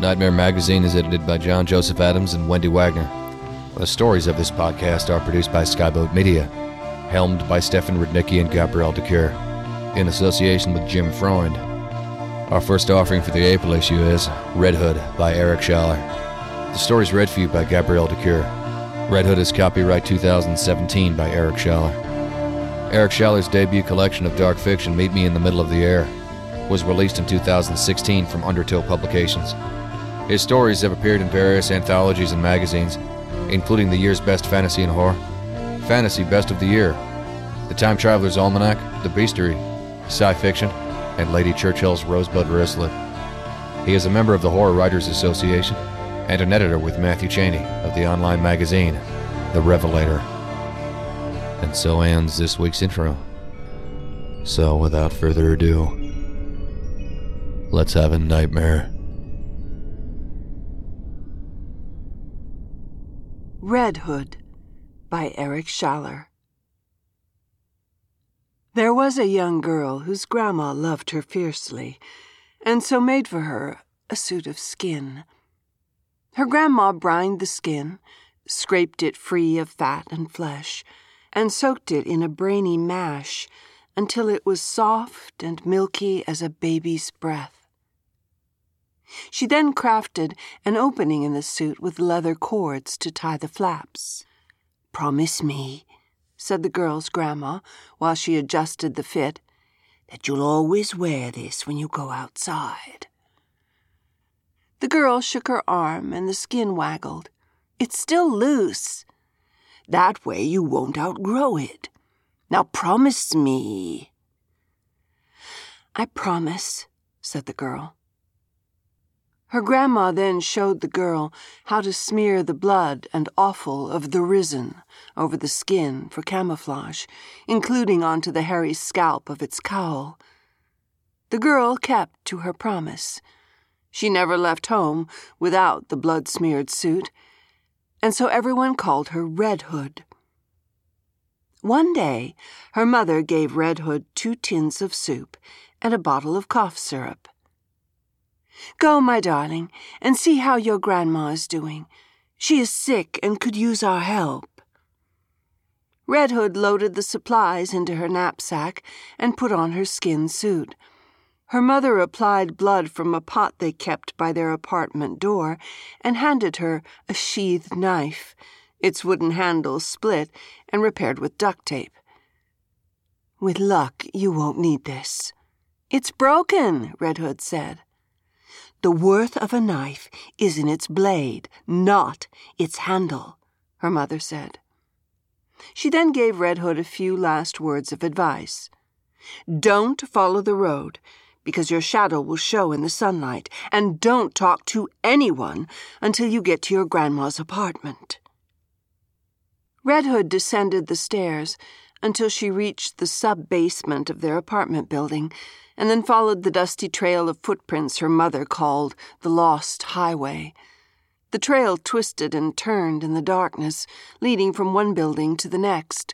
Nightmare Magazine is edited by John Joseph Adams and Wendy Wagner. The stories of this podcast are produced by Skyboat Media, helmed by Stefan Rudnicki and Gabrielle de Cuir, in association with Jim Freund. Our first offering for the April issue is Red Hood by Eric Schaller. The story is read for you by Gabrielle de Cuir. Red Hood is copyright 2017 by Eric Schaller. Eric Schaller's debut collection of dark fiction, Meet Me in the Middle of the Air, was released in 2016 from Undertow Publications. His stories have appeared in various anthologies and magazines, including the year's Best Fantasy and Horror, Fantasy Best of the Year, The Time Traveler's Almanac, The Bestiary, Sci Fiction, and Lady Churchill's Rosebud Wristlet. He is a member of the Horror Writers Association and an editor with Matthew Cheney of the online magazine, The Revelator. And so ends this week's intro. So, without further ado, let's have a nightmare. Red Hood by Eric Schaller. There was a young girl whose grandma loved her fiercely, and so made for her a suit of skin. Her grandma brined the skin, scraped it free of fat and flesh, and soaked it in a brainy mash until it was soft and milky as a baby's breath. She then crafted an opening in the suit with leather cords to tie the flaps. Promise me, said the girl's grandma while she adjusted the fit, that you'll always wear this when you go outside. The girl shook her arm and the skin waggled. It's still loose. That way you won't outgrow it. Now promise me. I promise, said the girl. Her grandma then showed the girl how to smear the blood and offal of the risen over the skin for camouflage, including onto the hairy scalp of its cowl. The girl kept to her promise. She never left home without the blood smeared suit, and so everyone called her Red Hood. One day, her mother gave Red Hood two tins of soup and a bottle of cough syrup. Go, my darling, and see how your grandma is doing. She is sick and could use our help. Red Hood loaded the supplies into her knapsack and put on her skin suit. Her mother applied blood from a pot they kept by their apartment door and handed her a sheathed knife, its wooden handle split and repaired with duct tape. With luck, you won't need this. It's broken, Red Hood said. The worth of a knife is in its blade, not its handle, her mother said. She then gave Red Hood a few last words of advice. Don't follow the road, because your shadow will show in the sunlight, and don't talk to anyone until you get to your grandma's apartment. Red Hood descended the stairs until she reached the sub basement of their apartment building and then followed the dusty trail of footprints her mother called the Lost Highway. The trail twisted and turned in the darkness, leading from one building to the next.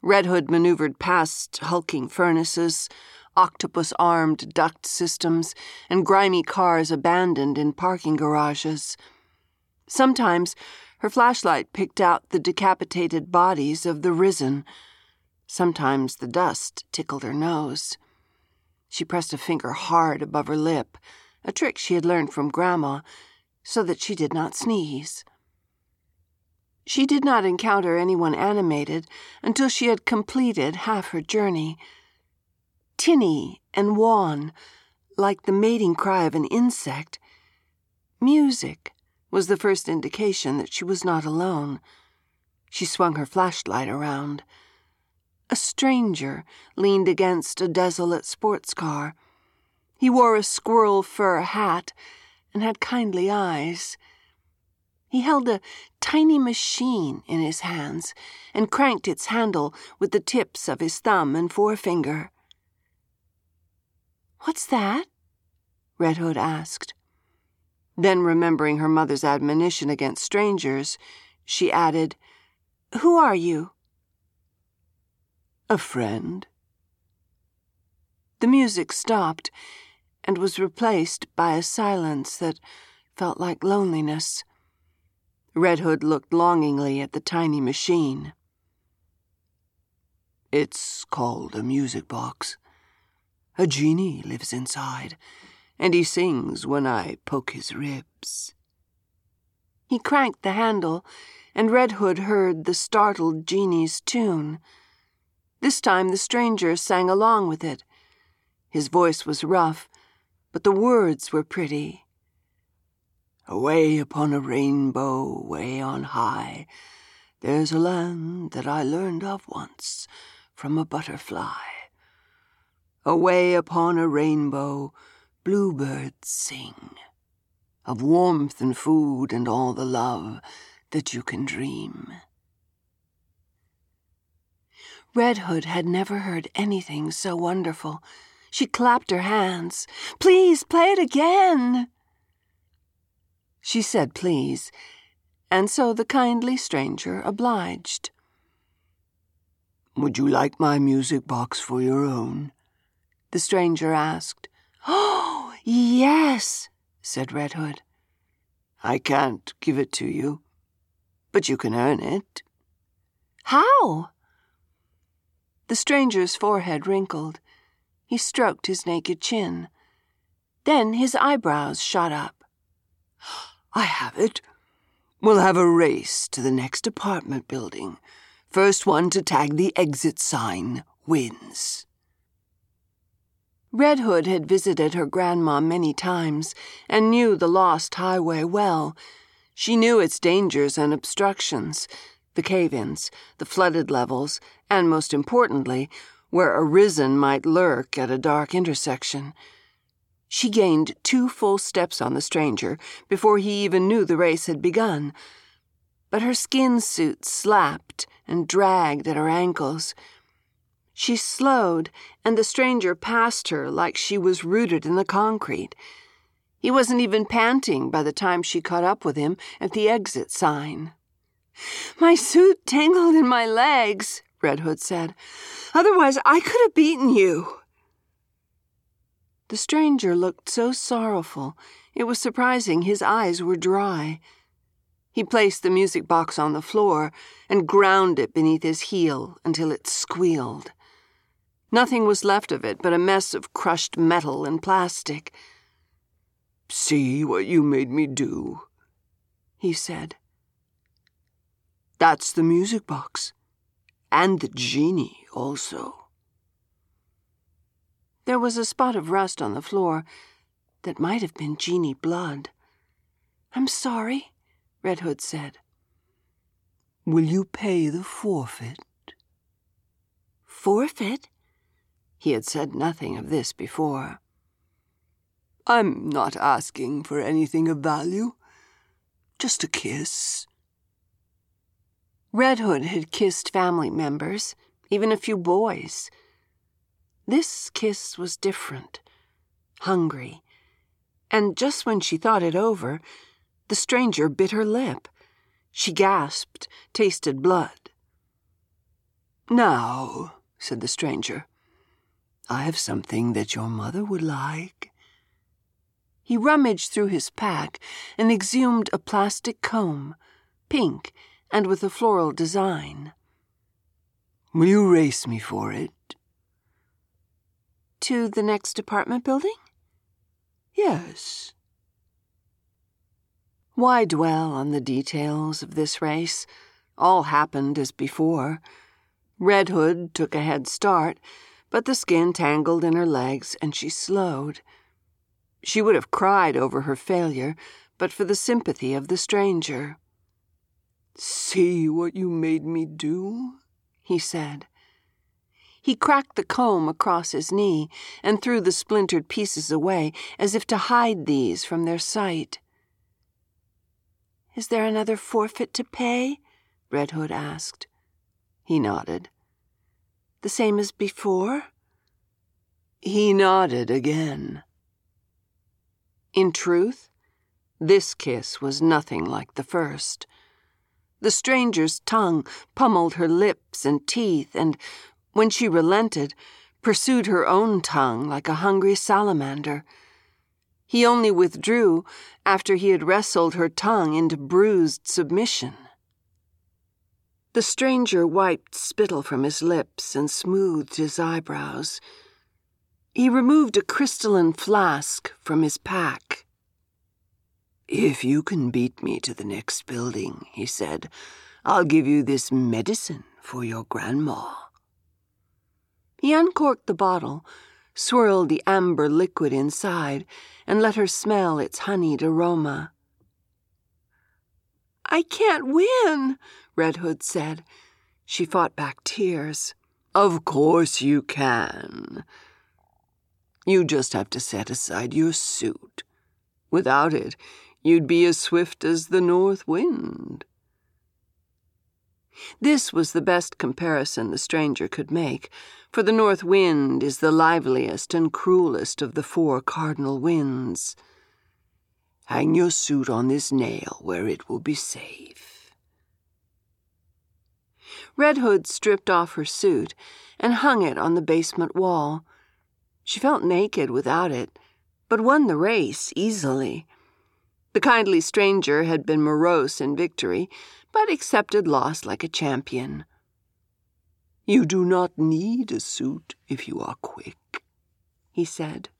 Red Hood maneuvered past hulking furnaces, octopus armed duct systems, and grimy cars abandoned in parking garages. Sometimes her flashlight picked out the decapitated bodies of the risen. Sometimes the dust tickled her nose. She pressed a finger hard above her lip, a trick she had learned from Grandma, so that she did not sneeze. She did not encounter anyone animated until she had completed half her journey. Tinny and wan, like the mating cry of an insect, music was the first indication that she was not alone. She swung her flashlight around. A stranger leaned against a desolate sports car. He wore a squirrel fur hat and had kindly eyes. He held a tiny machine in his hands and cranked its handle with the tips of his thumb and forefinger. What's that? Red Hood asked. Then, remembering her mother's admonition against strangers, she added, Who are you? A friend. The music stopped and was replaced by a silence that felt like loneliness. Red Hood looked longingly at the tiny machine. It's called a music box. A genie lives inside, and he sings when I poke his ribs. He cranked the handle, and Red Hood heard the startled genie's tune. This time the stranger sang along with it. His voice was rough, but the words were pretty. Away upon a rainbow, way on high, there's a land that I learned of once from a butterfly. Away upon a rainbow, bluebirds sing of warmth and food and all the love that you can dream. Red Hood had never heard anything so wonderful. She clapped her hands. Please play it again. She said please, and so the kindly stranger obliged. Would you like my music box for your own? The stranger asked. Oh, yes, said Red Hood. I can't give it to you, but you can earn it. How? The stranger's forehead wrinkled. He stroked his naked chin. Then his eyebrows shot up. I have it. We'll have a race to the next apartment building. First one to tag the exit sign wins. Red Hood had visited her grandma many times and knew the lost highway well. She knew its dangers and obstructions, the cave ins, the flooded levels, and most importantly, where a risen might lurk at a dark intersection. She gained two full steps on the stranger before he even knew the race had begun. But her skin suit slapped and dragged at her ankles. She slowed, and the stranger passed her like she was rooted in the concrete. He wasn't even panting by the time she caught up with him at the exit sign. My suit tangled in my legs, Red Hood said. Otherwise, I could have beaten you. The stranger looked so sorrowful, it was surprising his eyes were dry. He placed the music box on the floor and ground it beneath his heel until it squealed. Nothing was left of it but a mess of crushed metal and plastic. See what you made me do, he said. That's the music box. And the genie, also. There was a spot of rust on the floor that might have been genie blood. I'm sorry, Red Hood said. Will you pay the forfeit? Forfeit? He had said nothing of this before. I'm not asking for anything of value. Just a kiss. Red Hood had kissed family members, even a few boys. This kiss was different, hungry, and just when she thought it over, the stranger bit her lip. She gasped, tasted blood. Now, said the stranger, I have something that your mother would like. He rummaged through his pack and exhumed a plastic comb, pink and with a floral design. Will you race me for it? To the next apartment building? Yes. Why dwell on the details of this race? All happened as before. Red Hood took a head start, but the skin tangled in her legs and she slowed. She would have cried over her failure, but for the sympathy of the stranger. See what you made me do, he said. He cracked the comb across his knee and threw the splintered pieces away as if to hide these from their sight. Is there another forfeit to pay? Red Hood asked. He nodded. The same as before? He nodded again. In truth, this kiss was nothing like the first. The stranger's tongue pummeled her lips and teeth, and when she relented, pursued her own tongue like a hungry salamander. He only withdrew after he had wrestled her tongue into bruised submission. The stranger wiped spittle from his lips and smoothed his eyebrows. He removed a crystalline flask from his pack. If you can beat me to the next building, he said, I'll give you this medicine for your grandma. He uncorked the bottle, swirled the amber liquid inside, and let her smell its honeyed aroma. I can't win, Red Hood said. She fought back tears. Of course you can. You just have to set aside your suit. Without it, you'd be as swift as the north wind. This was the best comparison the stranger could make, for the north wind is the liveliest and cruelest of the four cardinal winds. Hang your suit on this nail where it will be safe. Red Hood stripped off her suit and hung it on the basement wall. She felt naked without it, but won the race easily. The kindly stranger had been morose in victory, but accepted loss like a champion. You do not need a suit if you are quick, he said.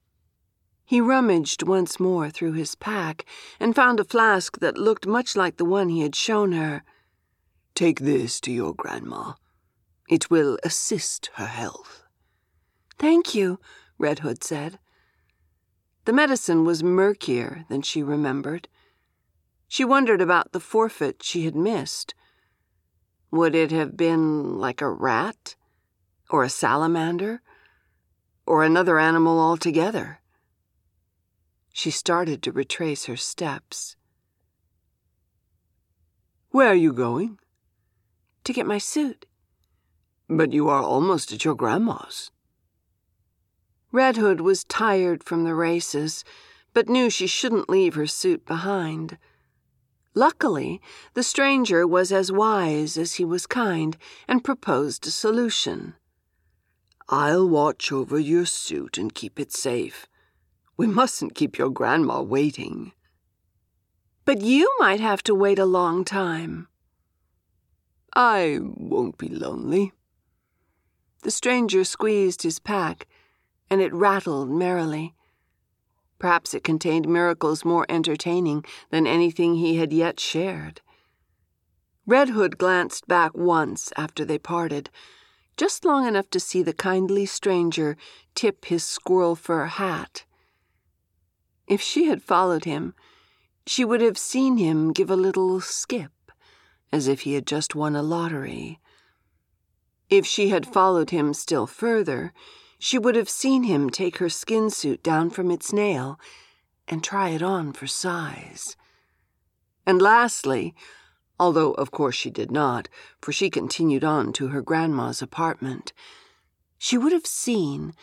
He rummaged once more through his pack and found a flask that looked much like the one he had shown her. Take this to your grandma. It will assist her health. Thank you, Red Hood said. The medicine was murkier than she remembered. She wondered about the forfeit she had missed. Would it have been like a rat? Or a salamander? Or another animal altogether? She started to retrace her steps. Where are you going? To get my suit. But you are almost at your grandma's. Red Hood was tired from the races, but knew she shouldn't leave her suit behind. Luckily, the stranger was as wise as he was kind and proposed a solution. I'll watch over your suit and keep it safe. We mustn't keep your grandma waiting. But you might have to wait a long time. I won't be lonely. The stranger squeezed his pack, and it rattled merrily. Perhaps it contained miracles more entertaining than anything he had yet shared. Red Hood glanced back once after they parted, just long enough to see the kindly stranger tip his squirrel fur hat. If she had followed him, she would have seen him give a little skip, as if he had just won a lottery. If she had followed him still further, she would have seen him take her skin suit down from its nail and try it on for size. And lastly, although of course she did not, for she continued on to her grandma's apartment, she would have seen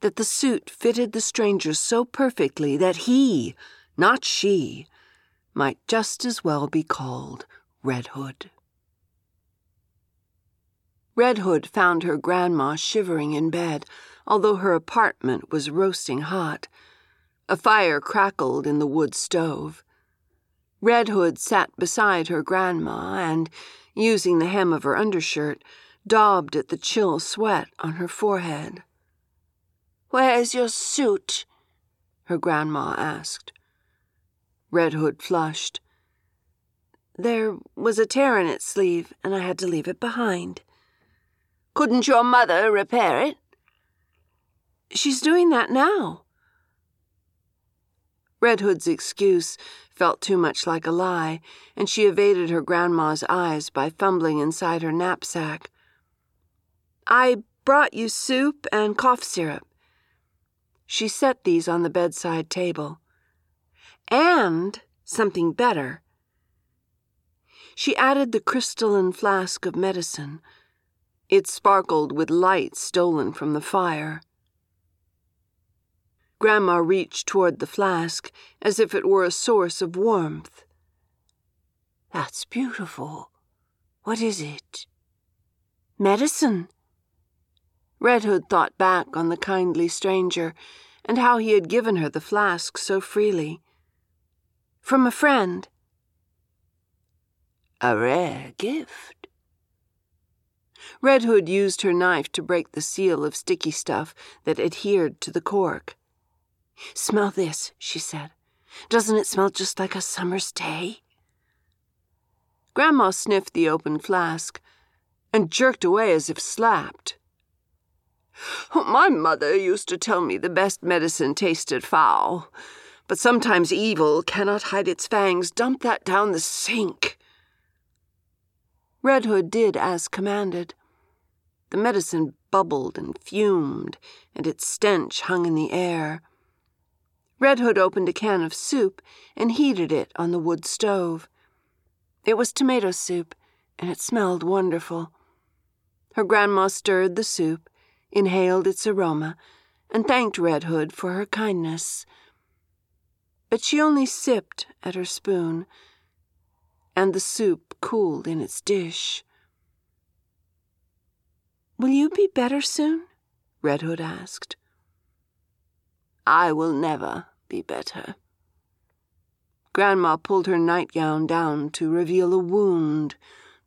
that the suit fitted the stranger so perfectly that he, not she, might just as well be called Red Hood. Red Hood found her grandma shivering in bed, although her apartment was roasting hot. A fire crackled in the wood stove. Red Hood sat beside her grandma and, using the hem of her undershirt, daubed at the chill sweat on her forehead. Where's your suit? her grandma asked. Red Hood flushed. There was a tear in its sleeve, and I had to leave it behind. Couldn't your mother repair it? She's doing that now. Red Hood's excuse felt too much like a lie, and she evaded her grandma's eyes by fumbling inside her knapsack. I brought you soup and cough syrup. She set these on the bedside table. And something better. She added the crystalline flask of medicine. It sparkled with light stolen from the fire. Grandma reached toward the flask as if it were a source of warmth. That's beautiful. What is it? Medicine. Red Hood thought back on the kindly stranger and how he had given her the flask so freely. From a friend. A rare gift. Red Hood used her knife to break the seal of sticky stuff that adhered to the cork. Smell this, she said. Doesn't it smell just like a summer's day? Grandma sniffed the open flask and jerked away as if slapped. My mother used to tell me the best medicine tasted foul, but sometimes evil cannot hide its fangs. Dump that down the sink. Red Hood did as commanded. The medicine bubbled and fumed, and its stench hung in the air. Red Hood opened a can of soup and heated it on the wood stove. It was tomato soup, and it smelled wonderful. Her grandma stirred the soup, inhaled its aroma, and thanked Red Hood for her kindness. But she only sipped at her spoon, and the soup cooled in its dish. Will you be better soon? Red Hood asked. I will never be better. Grandma pulled her nightgown down to reveal a wound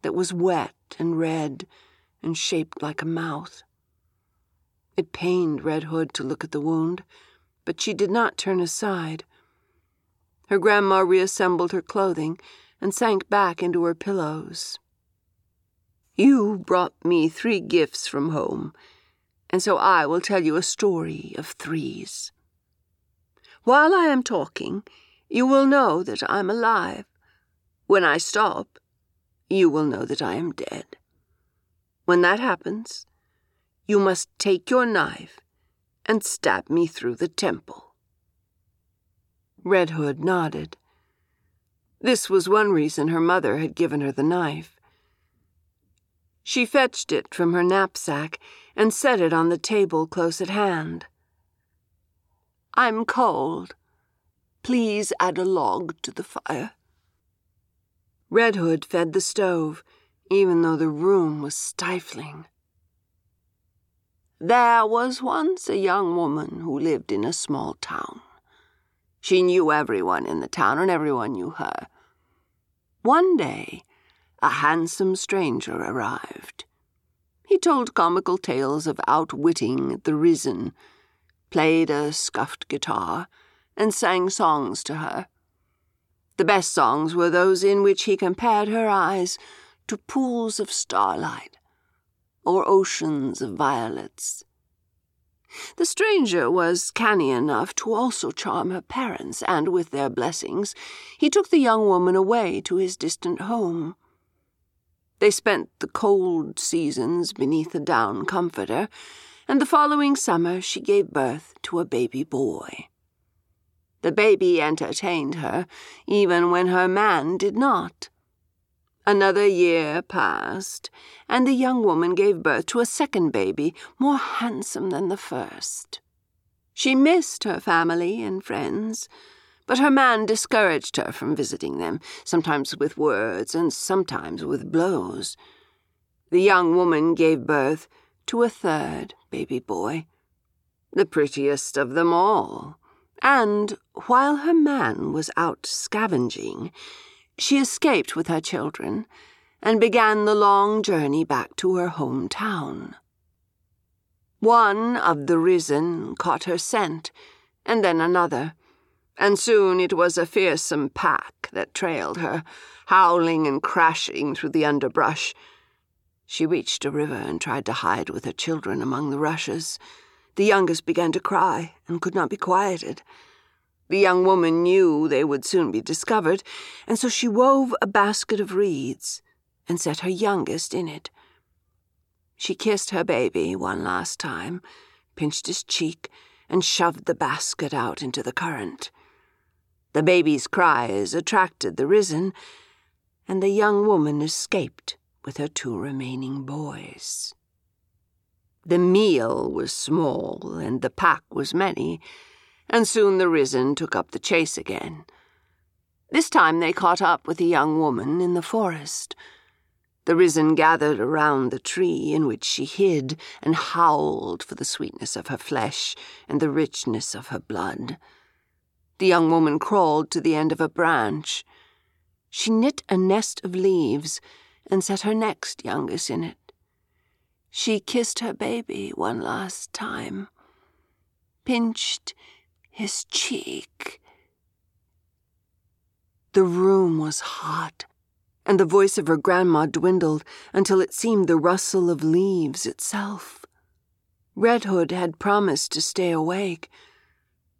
that was wet and red and shaped like a mouth. It pained Red Hood to look at the wound, but she did not turn aside. Her grandma reassembled her clothing and sank back into her pillows. You brought me three gifts from home, and so I will tell you a story of threes. While I am talking, you will know that I'm alive. When I stop, you will know that I am dead. When that happens, you must take your knife and stab me through the temple. Red Hood nodded. This was one reason her mother had given her the knife. She fetched it from her knapsack and set it on the table close at hand. I'm cold. Please add a log to the fire. Red Hood fed the stove, even though the room was stifling. There was once a young woman who lived in a small town. She knew everyone in the town, and everyone knew her. One day, a handsome stranger arrived. He told comical tales of outwitting the risen played a scuffed guitar, and sang songs to her. The best songs were those in which he compared her eyes to pools of starlight or oceans of violets. The stranger was canny enough to also charm her parents, and with their blessings, he took the young woman away to his distant home. They spent the cold seasons beneath a down comforter, and the following summer she gave birth to a baby boy. The baby entertained her, even when her man did not. Another year passed, and the young woman gave birth to a second baby, more handsome than the first. She missed her family and friends, but her man discouraged her from visiting them, sometimes with words and sometimes with blows. The young woman gave birth to a third baby boy, the prettiest of them all. And while her man was out scavenging, she escaped with her children and began the long journey back to her hometown. One of the risen caught her scent, and then another, and soon it was a fearsome pack that trailed her, howling and crashing through the underbrush. She reached a river and tried to hide with her children among the rushes. The youngest began to cry and could not be quieted. The young woman knew they would soon be discovered, and so she wove a basket of reeds and set her youngest in it. She kissed her baby one last time, pinched his cheek, and shoved the basket out into the current. The baby's cries attracted the risen, and the young woman escaped with her two remaining boys. The meal was small, and the pack was many, and soon the risen took up the chase again. This time they caught up with a young woman in the forest. The risen gathered around the tree in which she hid and howled for the sweetness of her flesh and the richness of her blood. The young woman crawled to the end of a branch. She knit a nest of leaves and set her next youngest in it. She kissed her baby one last time, pinched his cheek. The room was hot and the voice of her grandma dwindled until it seemed the rustle of leaves itself. Red Hood had promised to stay awake,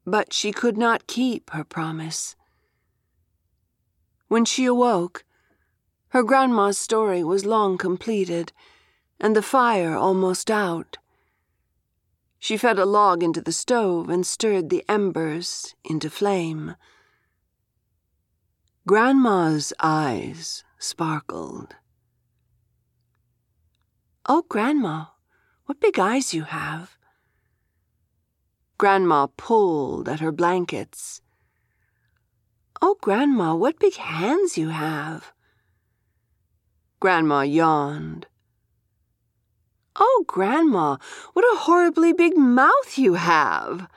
but she could not keep her promise. When she awoke, her grandma's story was long completed, and the fire almost out. She fed a log into the stove and stirred the embers into flame. Grandma's eyes sparkled. Oh, Grandma, what big eyes you have. Grandma pulled at her blankets. Oh, Grandma, what big hands you have. Grandma yawned. Oh, Grandma, what a horribly big mouth you have.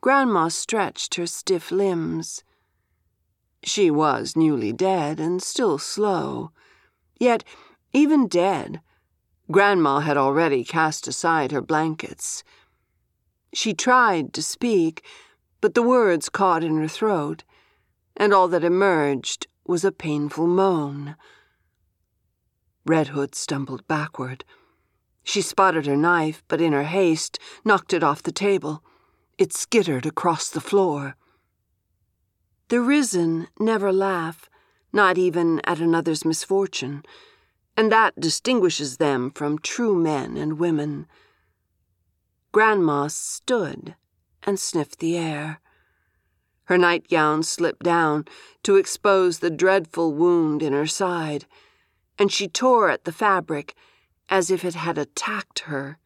Grandma stretched her stiff limbs. She was newly dead and still slow. Yet, even dead, Grandma had already cast aside her blankets. She tried to speak, but the words caught in her throat, and all that emerged was a painful moan. Red Hood stumbled backward. She spotted her knife, but in her haste knocked it off the table. It skittered across the floor. The risen never laugh, not even at another's misfortune, and that distinguishes them from true men and women. Grandma stood and sniffed the air. Her nightgown slipped down to expose the dreadful wound in her side, and she tore at the fabric as if it had attacked her.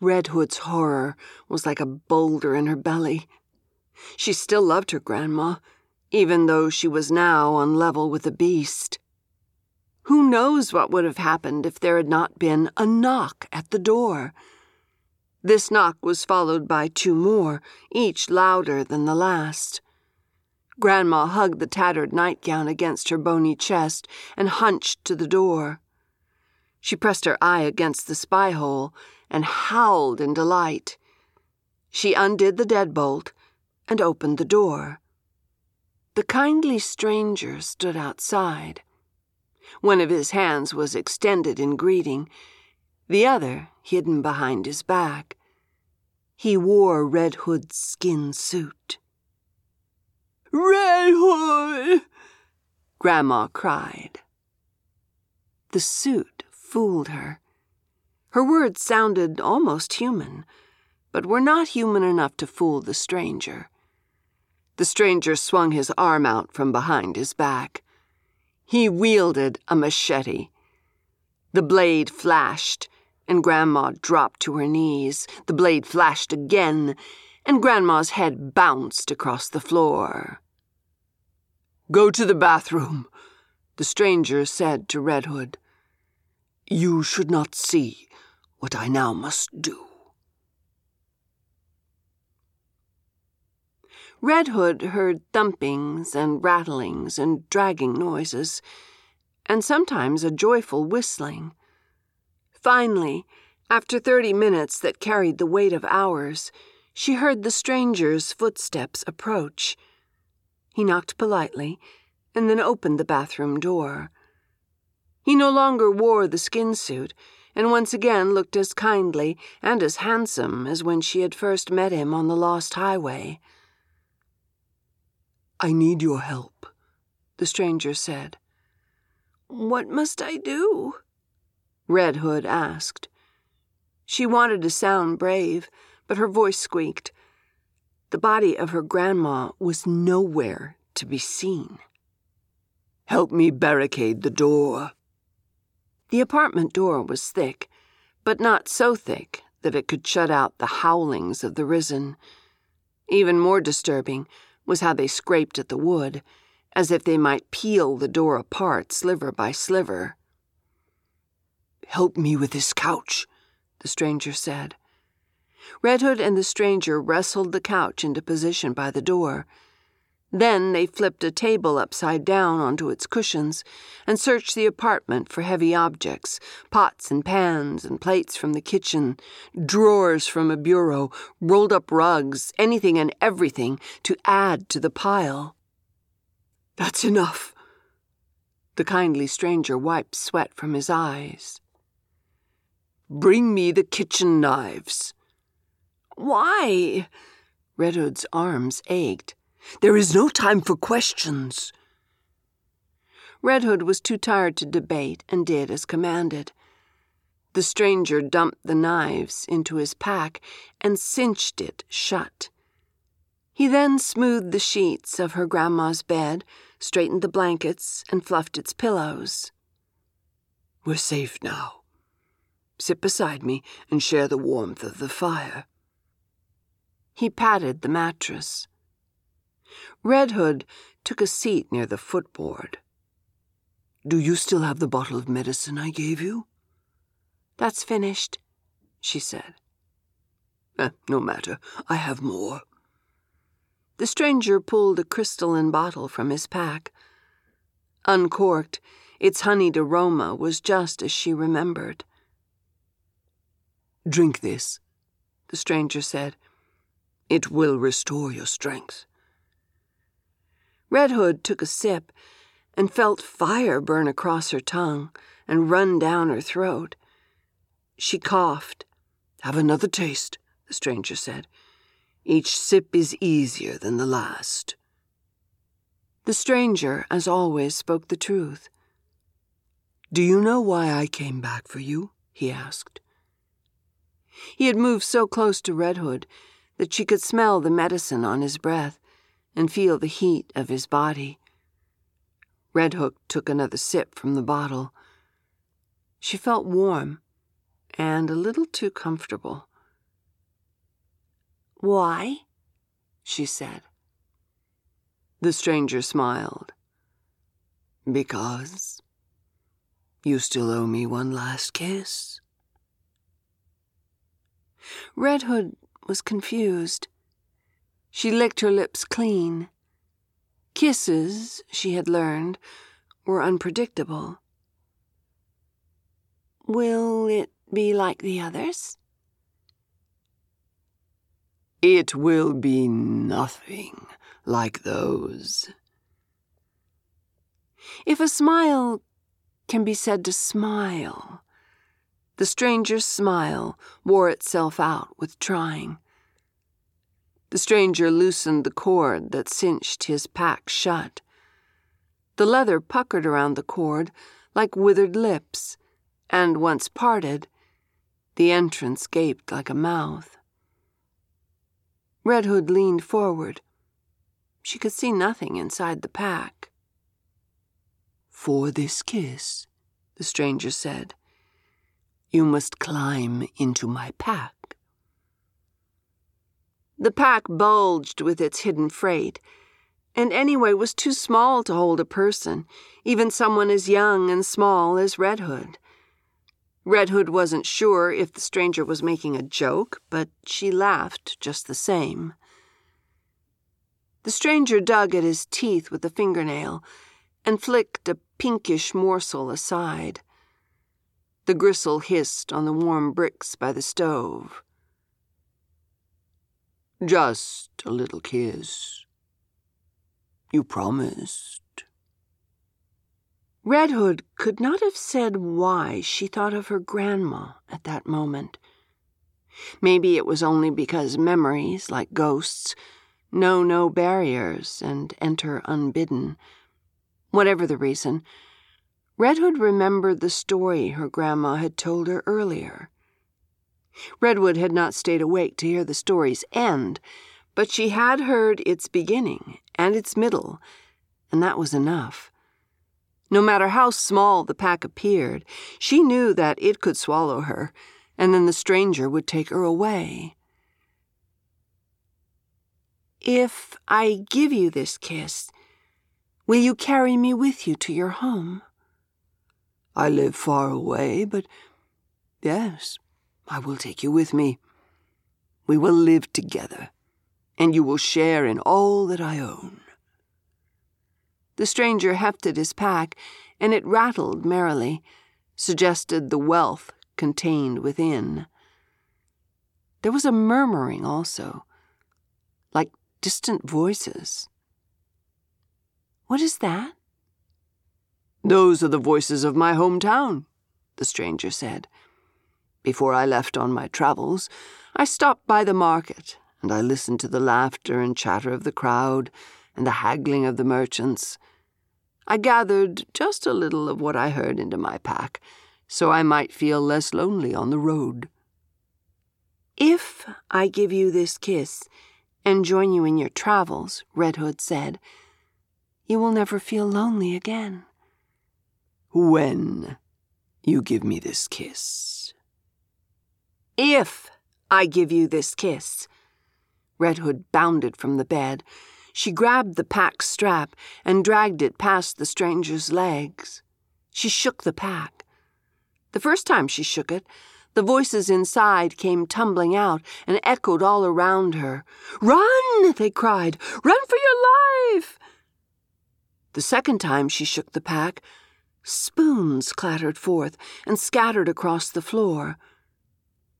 Red Hood's horror was like a boulder in her belly. She still loved her grandma, even though she was now on level with a beast. Who knows what would have happened if there had not been a knock at the door? This knock was followed by two more, each louder than the last. Grandma hugged the tattered nightgown against her bony chest and hunched to the door. She pressed her eye against the spy hole and howled in delight. She undid the deadbolt and opened the door. The kindly stranger stood outside. One of his hands was extended in greeting, the other hidden behind his back. He wore Red Hood's skin suit. Red Hood! Grandma cried. The suit fooled her. Her words sounded almost human, but were not human enough to fool the stranger. The stranger swung his arm out from behind his back. He wielded a machete. The blade flashed, and Grandma dropped to her knees. The blade flashed again, and Grandma's head bounced across the floor. Go to the bathroom, the stranger said to Red Hood. You should not see what I now must do. Red Hood heard thumpings and rattlings and dragging noises, and sometimes a joyful whistling. Finally, after thirty minutes that carried the weight of hours, she heard the stranger's footsteps approach. He knocked politely and then opened the bathroom door. He no longer wore the skin suit and once again looked as kindly and as handsome as when she had first met him on the lost highway. I need your help, the stranger said. What must I do? Red Hood asked. She wanted to sound brave, but her voice squeaked. The body of her grandma was nowhere to be seen. Help me barricade the door. The apartment door was thick, but not so thick that it could shut out the howlings of the risen. Even more disturbing was how they scraped at the wood, as if they might peel the door apart sliver by sliver. Help me with this couch, the stranger said. Red Hood and the stranger wrestled the couch into position by the door. Then they flipped a table upside down onto its cushions and searched the apartment for heavy objects pots and pans and plates from the kitchen, drawers from a bureau, rolled up rugs, anything and everything to add to the pile. That's enough. The kindly stranger wiped sweat from his eyes. Bring me the kitchen knives. Why? Red Hood's arms ached. There is no time for questions. Red Hood was too tired to debate and did as commanded. The stranger dumped the knives into his pack and cinched it shut. He then smoothed the sheets of her grandma's bed, straightened the blankets, and fluffed its pillows. We're safe now. Sit beside me and share the warmth of the fire. He patted the mattress. Red Hood took a seat near the footboard. Do you still have the bottle of medicine I gave you? That's finished, she said. Eh, no matter, I have more. The stranger pulled a crystalline bottle from his pack. Uncorked, its honeyed aroma was just as she remembered. Drink this, the stranger said. It will restore your strength. Red Hood took a sip and felt fire burn across her tongue and run down her throat. She coughed. Have another taste, the stranger said. Each sip is easier than the last. The stranger, as always, spoke the truth. Do you know why I came back for you? he asked. He had moved so close to Red Hood that she could smell the medicine on his breath and feel the heat of his body. Red Hood took another sip from the bottle. She felt warm and a little too comfortable. Why? she said. The stranger smiled. Because you still owe me one last kiss. Red Hood was confused. She licked her lips clean. Kisses, she had learned, were unpredictable. Will it be like the others? It will be nothing like those. If a smile can be said to smile, the stranger's smile wore itself out with trying. The stranger loosened the cord that cinched his pack shut. The leather puckered around the cord like withered lips, and once parted, the entrance gaped like a mouth. Red Hood leaned forward. She could see nothing inside the pack. For this kiss, the stranger said, you must climb into my pack. The pack bulged with its hidden freight, and anyway was too small to hold a person, even someone as young and small as Red Hood. Red Hood wasn't sure if the stranger was making a joke, but she laughed just the same. The stranger dug at his teeth with a fingernail and flicked a pinkish morsel aside. The gristle hissed on the warm bricks by the stove. Just a little kiss. You promised. Red Hood could not have said why she thought of her grandma at that moment. Maybe it was only because memories, like ghosts, know no barriers and enter unbidden. Whatever the reason, Red Hood remembered the story her grandma had told her earlier. Red Hood had not stayed awake to hear the story's end, but she had heard its beginning and its middle, and that was enough. No matter how small the pack appeared, she knew that it could swallow her, and then the stranger would take her away. If I give you this kiss, will you carry me with you to your home? I live far away, but yes, I will take you with me. We will live together, and you will share in all that I own. The stranger hefted his pack, and it rattled merrily, suggested the wealth contained within. There was a murmuring also, like distant voices. What is that? Those are the voices of my hometown, the stranger said. Before I left on my travels, I stopped by the market, and I listened to the laughter and chatter of the crowd and the haggling of the merchants. I gathered just a little of what I heard into my pack, so I might feel less lonely on the road. If I give you this kiss and join you in your travels, Red Hood said, you will never feel lonely again. When you give me this kiss. If I give you this kiss. Red Hood bounded from the bed she grabbed the pack strap and dragged it past the stranger's legs. She shook the pack. The first time she shook it, the voices inside came tumbling out and echoed all around her. Run! they cried. Run for your life! The second time she shook the pack, spoons clattered forth and scattered across the floor.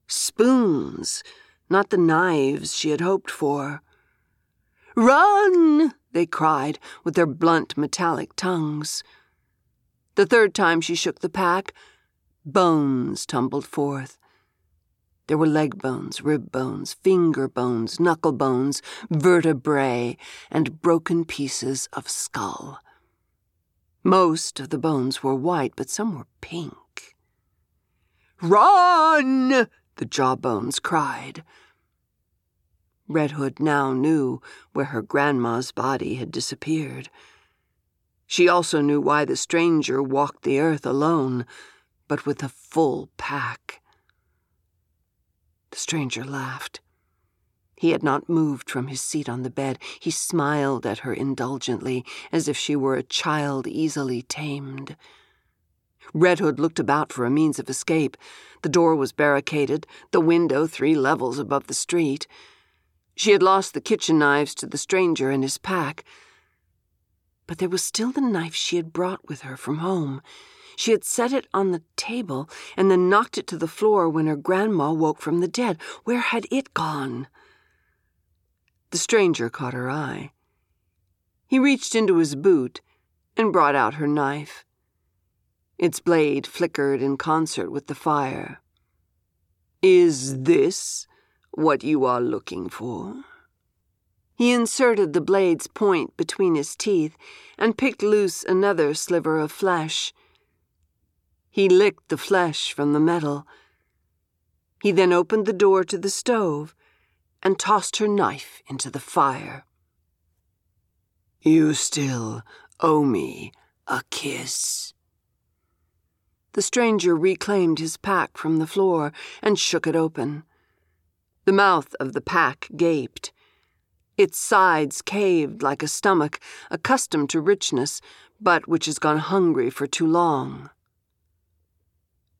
Spoons, not the knives she had hoped for. Run! they cried with their blunt metallic tongues. The third time she shook the pack, bones tumbled forth. There were leg bones, rib bones, finger bones, knuckle bones, vertebrae, and broken pieces of skull. Most of the bones were white, but some were pink. Run! the jawbones cried. Red Hood now knew where her grandma's body had disappeared. She also knew why the stranger walked the earth alone, but with a full pack. The stranger laughed. He had not moved from his seat on the bed. He smiled at her indulgently, as if she were a child easily tamed. Red Hood looked about for a means of escape. The door was barricaded, the window three levels above the street. She had lost the kitchen knives to the stranger and his pack. But there was still the knife she had brought with her from home. She had set it on the table and then knocked it to the floor when her grandma woke from the dead. Where had it gone? The stranger caught her eye. He reached into his boot and brought out her knife. Its blade flickered in concert with the fire. Is this what you are looking for? He inserted the blade's point between his teeth and picked loose another sliver of flesh. He licked the flesh from the metal. He then opened the door to the stove and tossed her knife into the fire. You still owe me a kiss. The stranger reclaimed his pack from the floor and shook it open. The mouth of the pack gaped. Its sides caved like a stomach accustomed to richness, but which has gone hungry for too long.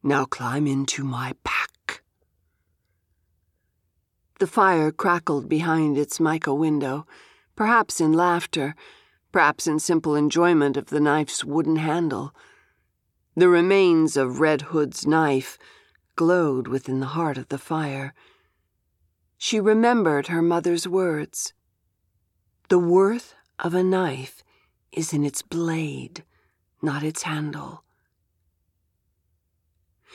Now climb into my pack. The fire crackled behind its mica window, perhaps in laughter, perhaps in simple enjoyment of the knife's wooden handle. The remains of Red Hood's knife glowed within the heart of the fire she remembered her mother's words. The worth of a knife is in its blade, not its handle.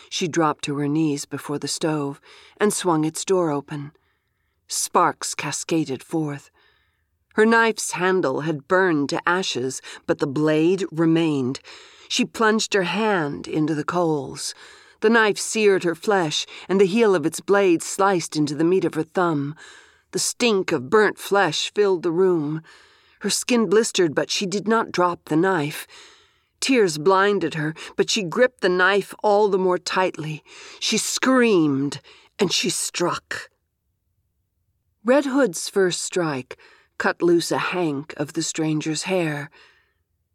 She dropped to her knees before the stove and swung its door open. Sparks cascaded forth. Her knife's handle had burned to ashes, but the blade remained. She plunged her hand into the coals. The knife seared her flesh, and the heel of its blade sliced into the meat of her thumb. The stink of burnt flesh filled the room. Her skin blistered, but she did not drop the knife. Tears blinded her, but she gripped the knife all the more tightly. She screamed, and she struck. Red Hood's first strike cut loose a hank of the stranger's hair.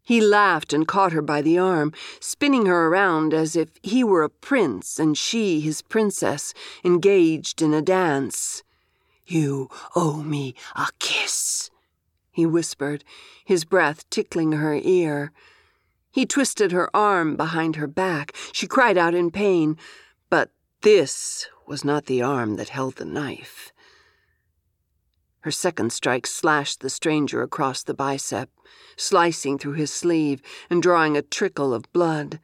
He laughed and caught her by the arm, spinning her around as if he were a prince and she his princess, engaged in a dance. You owe me a kiss, he whispered, his breath tickling her ear. He twisted her arm behind her back. She cried out in pain, but this was not the arm that held the knife. Her second strike slashed the stranger across the bicep, slicing through his sleeve and drawing a trickle of blood.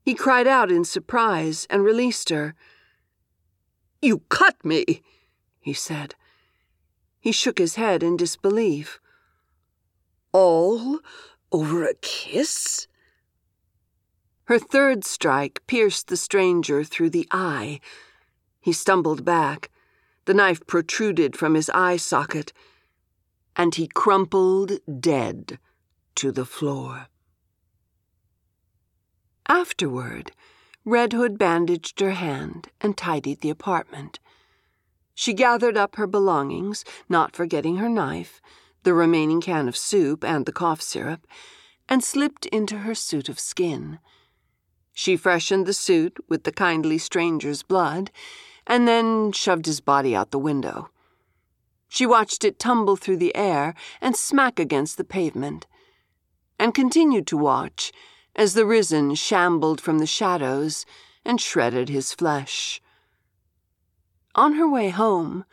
He cried out in surprise and released her. You cut me! he said. He shook his head in disbelief. All over a kiss? Her third strike pierced the stranger through the eye. He stumbled back. The knife protruded from his eye socket, and he crumpled dead to the floor. Afterward, Red Hood bandaged her hand and tidied the apartment. She gathered up her belongings, not forgetting her knife, the remaining can of soup, and the cough syrup, and slipped into her suit of skin. She freshened the suit with the kindly stranger's blood, and then shoved his body out the window. She watched it tumble through the air and smack against the pavement, and continued to watch as the risen shambled from the shadows and shredded his flesh. On her way home,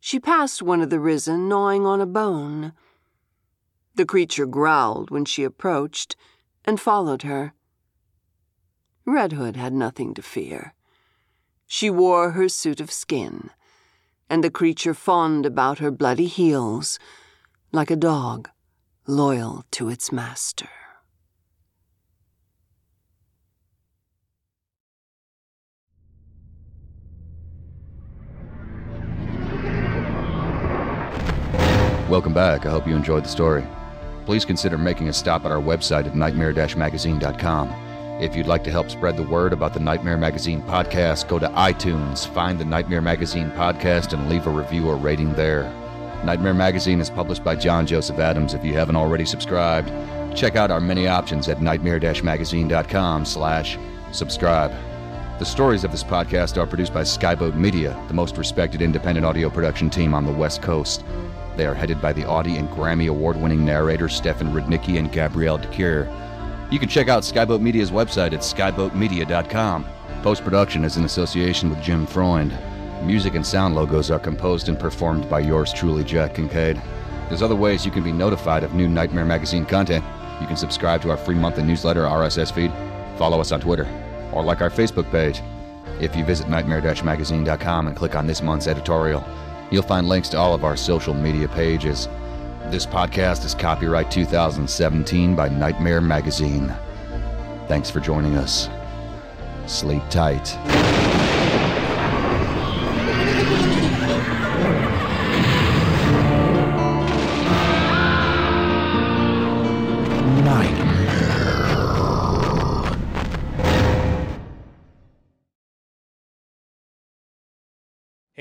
she passed one of the risen gnawing on a bone. The creature growled when she approached and followed her. Red Hood had nothing to fear. She wore her suit of skin, and the creature fawned about her bloody heels like a dog loyal to its master. Welcome back. I hope you enjoyed the story. Please consider making a stop at our website at nightmare-magazine.com. If you'd like to help spread the word about the Nightmare Magazine podcast, go to iTunes, find the Nightmare Magazine podcast, and leave a review or rating there. Nightmare Magazine is published by John Joseph Adams. If you haven't already subscribed, check out our many options at nightmare-magazine.com slash subscribe. The stories of this podcast are produced by Skyboat Media, the most respected independent audio production team on the West Coast. They are headed by the Audie and Grammy award winning narrators Stefan Rudnicki and Gabrielle de Cuir. You can check out Skyboat Media's website at skyboatmedia.com. Post production is in association with Jim Freund. Music and sound logos are composed and performed by yours truly, Jack Kincaid. There's other ways you can be notified of new Nightmare Magazine content. You can subscribe to our free monthly newsletter RSS feed, follow us on Twitter, or like our Facebook page. If you visit nightmare-magazine.com and click on this month's editorial, You'll find links to all of our social media pages. This podcast is copyright 2017 by Nightmare Magazine. Thanks for joining us. Sleep tight.